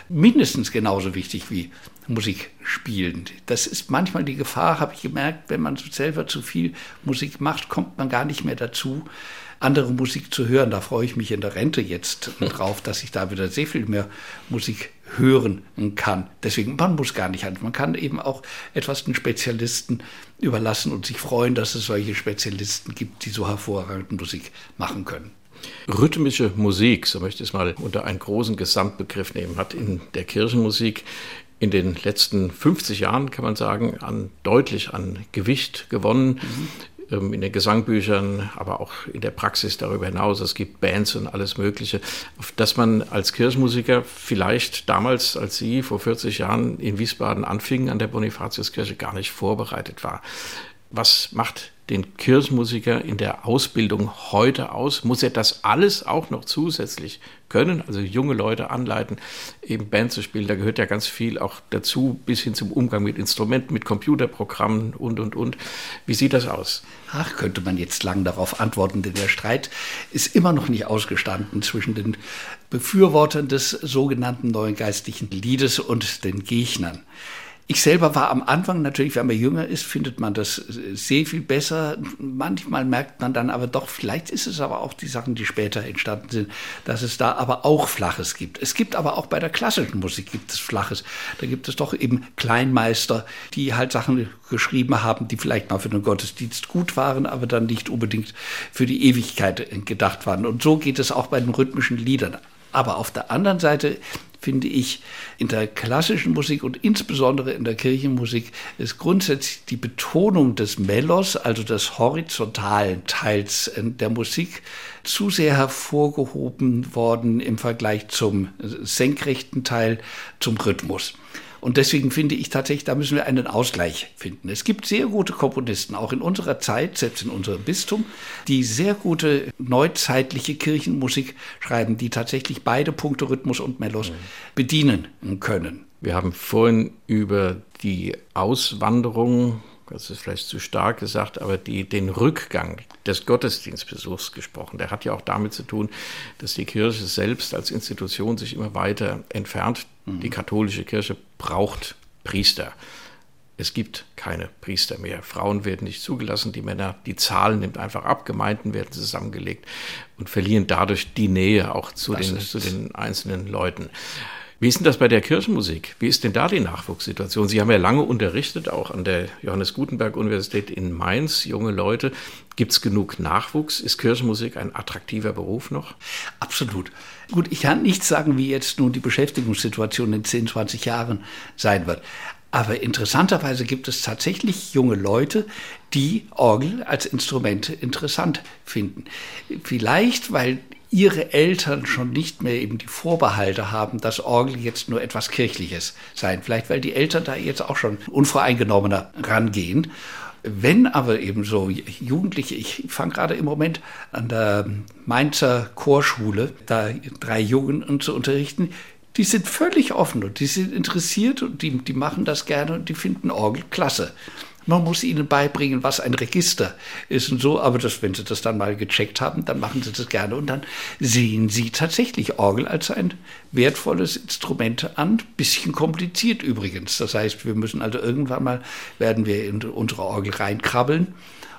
mindestens genauso wichtig wie Musik spielen. Das ist manchmal die Gefahr, habe ich gemerkt, wenn man selber zu viel Musik macht, kommt man gar nicht mehr dazu, andere Musik zu hören. Da freue ich mich in der Rente jetzt drauf, dass ich da wieder sehr viel mehr Musik hören kann. Deswegen, man muss gar nicht an. Man kann eben auch etwas den Spezialisten überlassen und sich freuen, dass es solche Spezialisten gibt, die so hervorragende Musik machen können. Rhythmische Musik, so möchte ich es mal unter einen großen Gesamtbegriff nehmen, hat in der Kirchenmusik in den letzten 50 Jahren, kann man sagen, an, deutlich an Gewicht gewonnen. Mhm in den Gesangbüchern, aber auch in der Praxis darüber hinaus. Es gibt Bands und alles Mögliche, auf das man als Kirchenmusiker vielleicht damals, als Sie vor 40 Jahren in Wiesbaden anfingen an der Bonifatiuskirche, gar nicht vorbereitet war. Was macht den Kirchenmusiker in der Ausbildung heute aus? Muss er das alles auch noch zusätzlich können? Also junge Leute anleiten, eben Band zu spielen. Da gehört ja ganz viel auch dazu, bis hin zum Umgang mit Instrumenten, mit Computerprogrammen und, und, und. Wie sieht das aus? Ach, könnte man jetzt lang darauf antworten, denn der Streit ist immer noch nicht ausgestanden zwischen den Befürwortern des sogenannten neuen geistlichen Liedes und den Gegnern. Ich selber war am Anfang natürlich, wenn man jünger ist, findet man das sehr viel besser. Manchmal merkt man dann aber doch, vielleicht ist es aber auch die Sachen, die später entstanden sind, dass es da aber auch Flaches gibt. Es gibt aber auch bei der klassischen Musik gibt es Flaches. Da gibt es doch eben Kleinmeister, die halt Sachen geschrieben haben, die vielleicht mal für den Gottesdienst gut waren, aber dann nicht unbedingt für die Ewigkeit gedacht waren. Und so geht es auch bei den rhythmischen Liedern. Aber auf der anderen Seite finde ich, in der klassischen Musik und insbesondere in der Kirchenmusik ist grundsätzlich die Betonung des Melos, also des horizontalen Teils der Musik, zu sehr hervorgehoben worden im Vergleich zum senkrechten Teil, zum Rhythmus. Und deswegen finde ich tatsächlich, da müssen wir einen Ausgleich finden. Es gibt sehr gute Komponisten, auch in unserer Zeit, selbst in unserem Bistum, die sehr gute neuzeitliche Kirchenmusik schreiben, die tatsächlich beide Punkte Rhythmus und Melos bedienen können. Wir haben vorhin über die Auswanderung das ist vielleicht zu stark gesagt, aber die, den Rückgang des Gottesdienstbesuchs gesprochen. Der hat ja auch damit zu tun, dass die Kirche selbst als Institution sich immer weiter entfernt. Mhm. Die katholische Kirche braucht Priester. Es gibt keine Priester mehr. Frauen werden nicht zugelassen, die Männer, die Zahlen nimmt einfach ab, Gemeinden werden zusammengelegt und verlieren dadurch die Nähe auch zu, den, zu den einzelnen Leuten. Wie ist denn das bei der Kirchenmusik? Wie ist denn da die Nachwuchssituation? Sie haben ja lange unterrichtet, auch an der Johannes Gutenberg Universität in Mainz, junge Leute. Gibt es genug Nachwuchs? Ist Kirchenmusik ein attraktiver Beruf noch? Absolut. Gut, ich kann nicht sagen, wie jetzt nun die Beschäftigungssituation in 10, 20 Jahren sein wird. Aber interessanterweise gibt es tatsächlich junge Leute, die Orgel als Instrument interessant finden. Vielleicht, weil ihre Eltern schon nicht mehr eben die Vorbehalte haben, dass Orgel jetzt nur etwas Kirchliches sein. Vielleicht, weil die Eltern da jetzt auch schon unvoreingenommener rangehen. Wenn aber eben so Jugendliche, ich fange gerade im Moment an der Mainzer Chorschule, da drei Jungen zu unterrichten, die sind völlig offen und die sind interessiert und die, die machen das gerne und die finden Orgel klasse. Man muss ihnen beibringen, was ein Register ist und so, aber das, wenn sie das dann mal gecheckt haben, dann machen sie das gerne und dann sehen sie tatsächlich Orgel als ein wertvolles Instrument an. Bisschen kompliziert übrigens. Das heißt, wir müssen also irgendwann mal, werden wir in unsere Orgel reinkrabbeln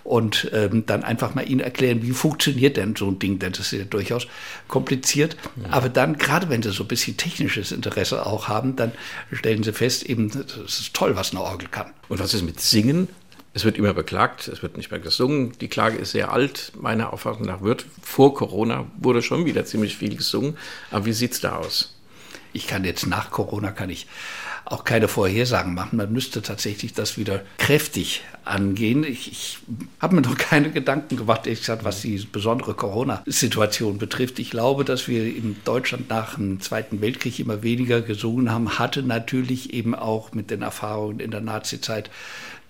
und ähm, dann einfach mal ihnen erklären, wie funktioniert denn so ein Ding, denn das ist ja durchaus kompliziert. Ja. Aber dann, gerade wenn sie so ein bisschen technisches Interesse auch haben, dann stellen sie fest, eben, das ist toll, was eine Orgel kann. Und was ist mit Singen? Es wird immer beklagt, es wird nicht mehr gesungen. Die Klage ist sehr alt, meiner Auffassung nach wird. Vor Corona wurde schon wieder ziemlich viel gesungen. Aber wie sieht es da aus? Ich kann jetzt nach Corona kann ich auch keine Vorhersagen machen. Man müsste tatsächlich das wieder kräftig angehen. Ich, ich habe mir noch keine Gedanken gemacht, ehrlich gesagt, was die besondere Corona-Situation betrifft. Ich glaube, dass wir in Deutschland nach dem Zweiten Weltkrieg immer weniger gesungen haben, hatte natürlich eben auch mit den Erfahrungen in der Nazizeit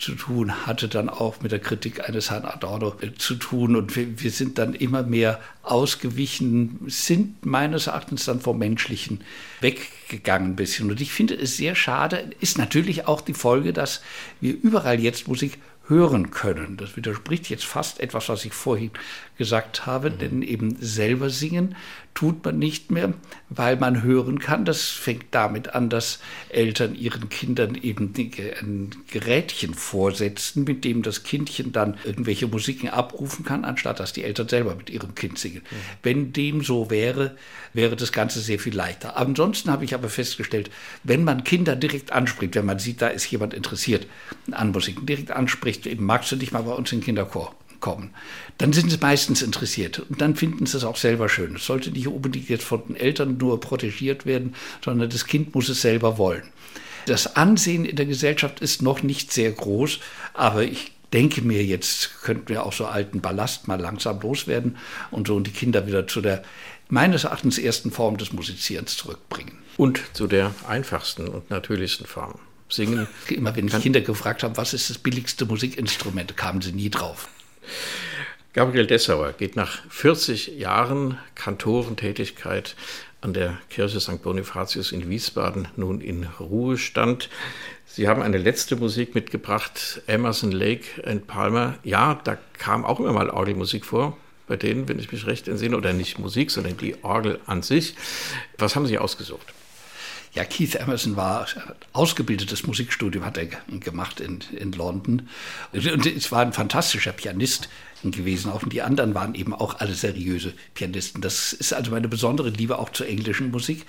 zu tun, hatte dann auch mit der Kritik eines Herrn Adorno äh, zu tun. Und wir, wir, sind dann immer mehr ausgewichen, sind meines Erachtens dann vom Menschlichen weggegangen ein bisschen. Und ich finde es sehr schade, ist natürlich auch die Folge, dass wir überall jetzt Musik hören können. Das widerspricht jetzt fast etwas, was ich vorhin gesagt habe, mhm. denn eben selber singen tut man nicht mehr, weil man hören kann. Das fängt damit an, dass Eltern ihren Kindern eben ein Gerätchen vorsetzen, mit dem das Kindchen dann irgendwelche Musiken abrufen kann, anstatt dass die Eltern selber mit ihrem Kind singen. Mhm. Wenn dem so wäre, wäre das Ganze sehr viel leichter. Ansonsten habe ich aber festgestellt, wenn man Kinder direkt anspricht, wenn man sieht, da ist jemand interessiert an Musiken, direkt anspricht, eben magst du dich mal bei uns in den Kinderchor kommen, dann sind sie meistens interessiert und dann finden sie es auch selber schön. Es sollte nicht unbedingt jetzt von den Eltern nur protegiert werden, sondern das Kind muss es selber wollen. Das Ansehen in der Gesellschaft ist noch nicht sehr groß, aber ich denke mir, jetzt könnten wir auch so alten Ballast mal langsam loswerden und so und die Kinder wieder zu der meines Erachtens ersten Form des Musizierens zurückbringen. Und zu der einfachsten und natürlichsten Form. Singen. Immer wenn ich Kinder gefragt habe, was ist das billigste Musikinstrument, kamen sie nie drauf. Gabriel Dessauer geht nach 40 Jahren Kantorentätigkeit an der Kirche St. Bonifatius in Wiesbaden nun in Ruhestand. Sie haben eine letzte Musik mitgebracht, Emerson Lake and Palmer. Ja, da kam auch immer mal Orgelmusik vor, bei denen, wenn ich mich recht entsinne, oder nicht Musik, sondern die Orgel an sich. Was haben Sie ausgesucht? Ja, Keith Emerson war ausgebildetes Musikstudium, hat er gemacht in, in London. Und es war ein fantastischer Pianist gewesen. Auch die anderen waren eben auch alle seriöse Pianisten. Das ist also meine besondere Liebe auch zur englischen Musik.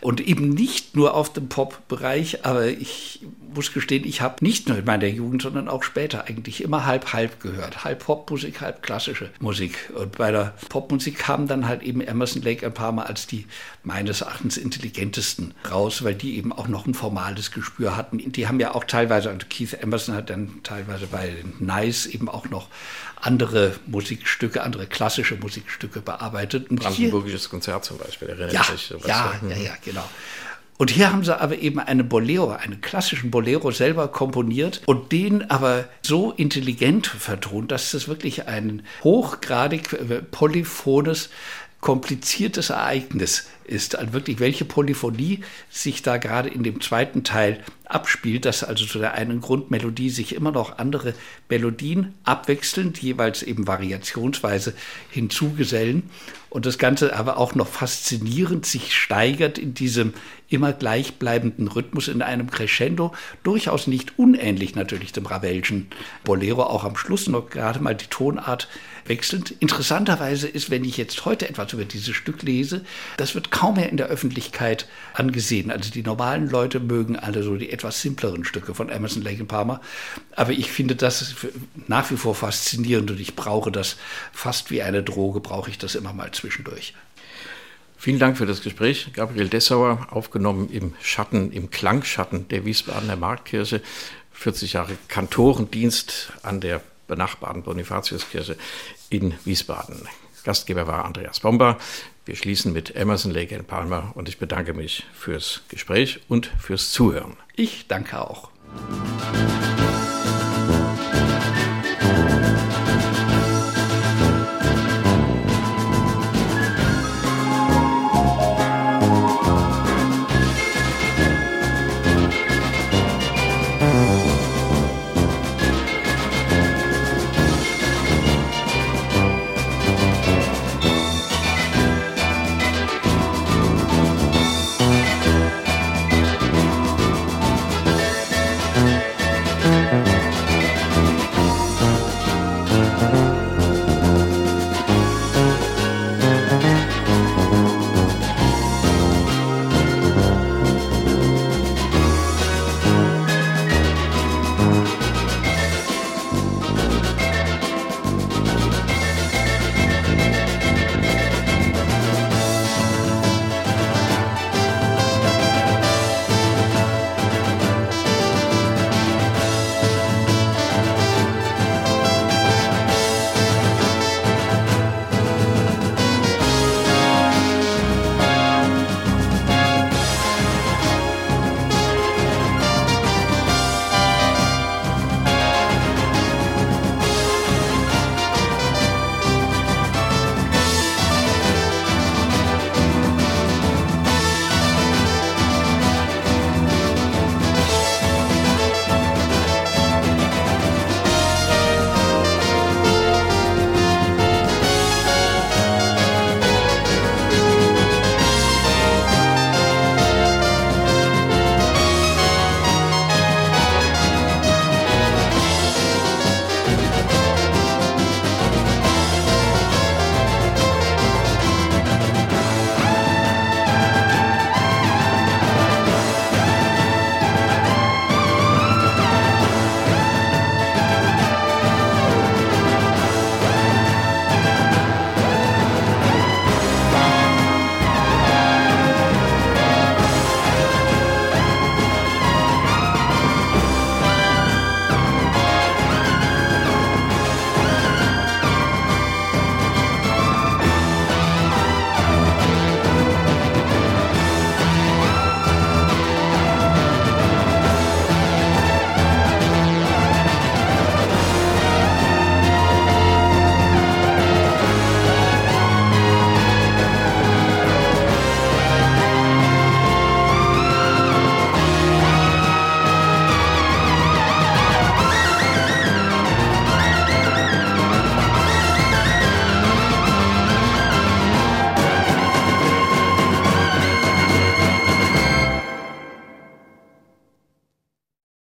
Und eben nicht nur auf dem Pop-Bereich, aber ich muss gestehen, ich habe nicht nur in meiner Jugend, sondern auch später eigentlich immer halb-halb gehört. Halb Popmusik, halb klassische Musik. Und bei der Popmusik kam dann halt eben Emerson Lake ein paar Mal als die meines Erachtens intelligentesten raus, weil die eben auch noch ein formales Gespür hatten. Die haben ja auch teilweise, also Keith Emerson hat dann teilweise bei Nice eben auch noch andere Musikstücke, andere klassische Musikstücke bearbeitet. Und Brandenburgisches hier, Konzert zum Beispiel, erinnert ja, sich. Ja, ja, ja, genau. Und hier haben sie aber eben eine Bolero, einen klassischen Bolero selber komponiert und den aber so intelligent vertont, dass das wirklich ein hochgradig äh, polyphones kompliziertes Ereignis ist. Also wirklich, welche Polyphonie sich da gerade in dem zweiten Teil abspielt, dass also zu der einen Grundmelodie sich immer noch andere Melodien abwechselnd, jeweils eben variationsweise hinzugesellen und das Ganze aber auch noch faszinierend sich steigert in diesem immer gleichbleibenden Rhythmus in einem Crescendo, durchaus nicht unähnlich natürlich dem Ravelschen Bolero, auch am Schluss noch gerade mal die Tonart wechselnd. Interessanterweise ist, wenn ich jetzt heute etwas über dieses Stück lese, das wird kaum mehr in der Öffentlichkeit angesehen. Also die normalen Leute mögen alle so die etwas simpleren Stücke von Emerson, Lake and Palmer. Aber ich finde das nach wie vor faszinierend und ich brauche das fast wie eine Droge, brauche ich das immer mal zwischendurch. Vielen Dank für das Gespräch. Gabriel Dessauer, aufgenommen im Schatten, im Klangschatten der Wiesbadener Marktkirche. 40 Jahre Kantorendienst an der benachbarten Bonifatiuskirche in Wiesbaden. Gastgeber war Andreas Bomber. Wir schließen mit Emerson Lake and Palmer und ich bedanke mich fürs Gespräch und fürs Zuhören. Ich danke auch.